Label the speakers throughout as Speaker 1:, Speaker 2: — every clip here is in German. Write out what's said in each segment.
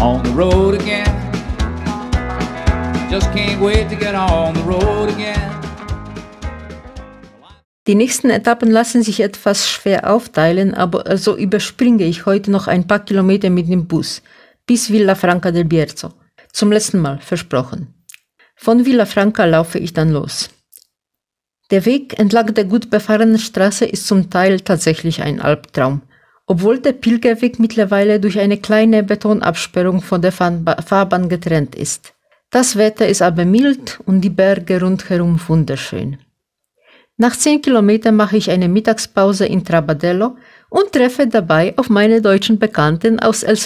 Speaker 1: on the road again. Just can't wait to get on the road again.
Speaker 2: Die nächsten Etappen lassen sich etwas schwer aufteilen, aber also überspringe ich heute noch ein paar Kilometer mit dem Bus bis Villa Franca del Bierzo. Zum letzten Mal, versprochen. Von Villa Franca laufe ich dann los. Der Weg entlang der gut befahrenen Straße ist zum Teil tatsächlich ein Albtraum, obwohl der Pilgerweg mittlerweile durch eine kleine Betonabsperrung von der Fahrbahn getrennt ist. Das Wetter ist aber mild und die Berge rundherum wunderschön. Nach zehn Kilometern mache ich eine Mittagspause in Trabadello und treffe dabei auf meine deutschen Bekannten aus El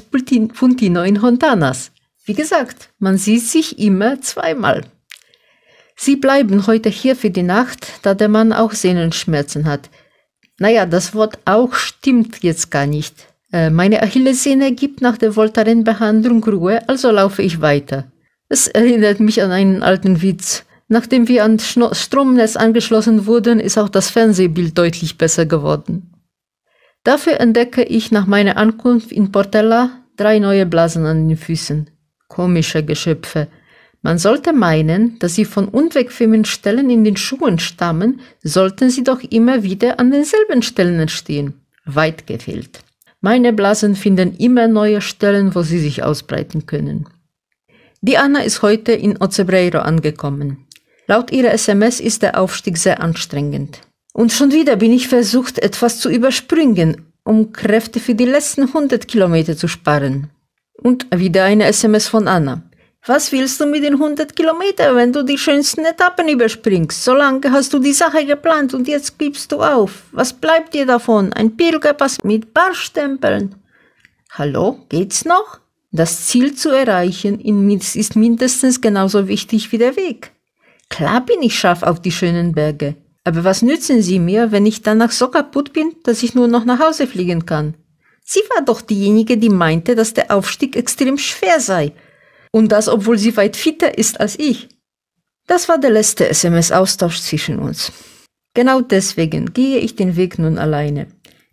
Speaker 2: Puntino in Hontanas. Wie gesagt, man sieht sich immer zweimal. Sie bleiben heute hier für die Nacht, da der Mann auch Sehnenschmerzen hat. Naja, das Wort auch stimmt jetzt gar nicht. Äh, meine Achillessehne gibt nach der Voltaren-Behandlung Ruhe, also laufe ich weiter. Es erinnert mich an einen alten Witz. Nachdem wir an Stromnetz angeschlossen wurden, ist auch das Fernsehbild deutlich besser geworden. Dafür entdecke ich nach meiner Ankunft in Portella drei neue Blasen an den Füßen. Komische Geschöpfe. Man sollte meinen, dass sie von unbequemen Stellen in den Schuhen stammen, sollten sie doch immer wieder an denselben Stellen entstehen. Weit gefehlt. Meine Blasen finden immer neue Stellen, wo sie sich ausbreiten können. Die Anna ist heute in Ocebreiro angekommen. Laut ihrer SMS ist der Aufstieg sehr anstrengend. Und schon wieder bin ich versucht, etwas zu überspringen, um Kräfte für die letzten 100 Kilometer zu sparen. Und wieder eine SMS von Anna. Was willst du mit den 100 Kilometern, wenn du die schönsten Etappen überspringst? So lange hast du die Sache geplant und jetzt gibst du auf. Was bleibt dir davon? Ein Pilgerpass mit Barstempeln. Hallo, geht's noch? Das Ziel zu erreichen ist mindestens genauso wichtig wie der Weg. Klar bin ich scharf auf die schönen Berge. Aber was nützen sie mir, wenn ich danach so kaputt bin, dass ich nur noch nach Hause fliegen kann? Sie war doch diejenige, die meinte, dass der Aufstieg extrem schwer sei. Und das, obwohl sie weit fitter ist als ich. Das war der letzte SMS-Austausch zwischen uns. Genau deswegen gehe ich den Weg nun alleine.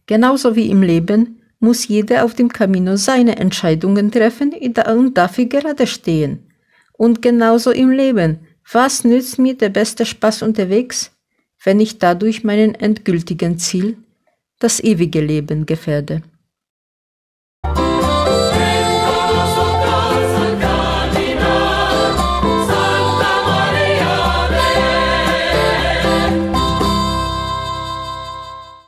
Speaker 2: Genauso wie im Leben muss jeder auf dem Camino seine Entscheidungen treffen und dafür gerade stehen. Und genauso im Leben was nützt mir der beste Spaß unterwegs, wenn ich dadurch meinen endgültigen Ziel, das ewige Leben, gefährde?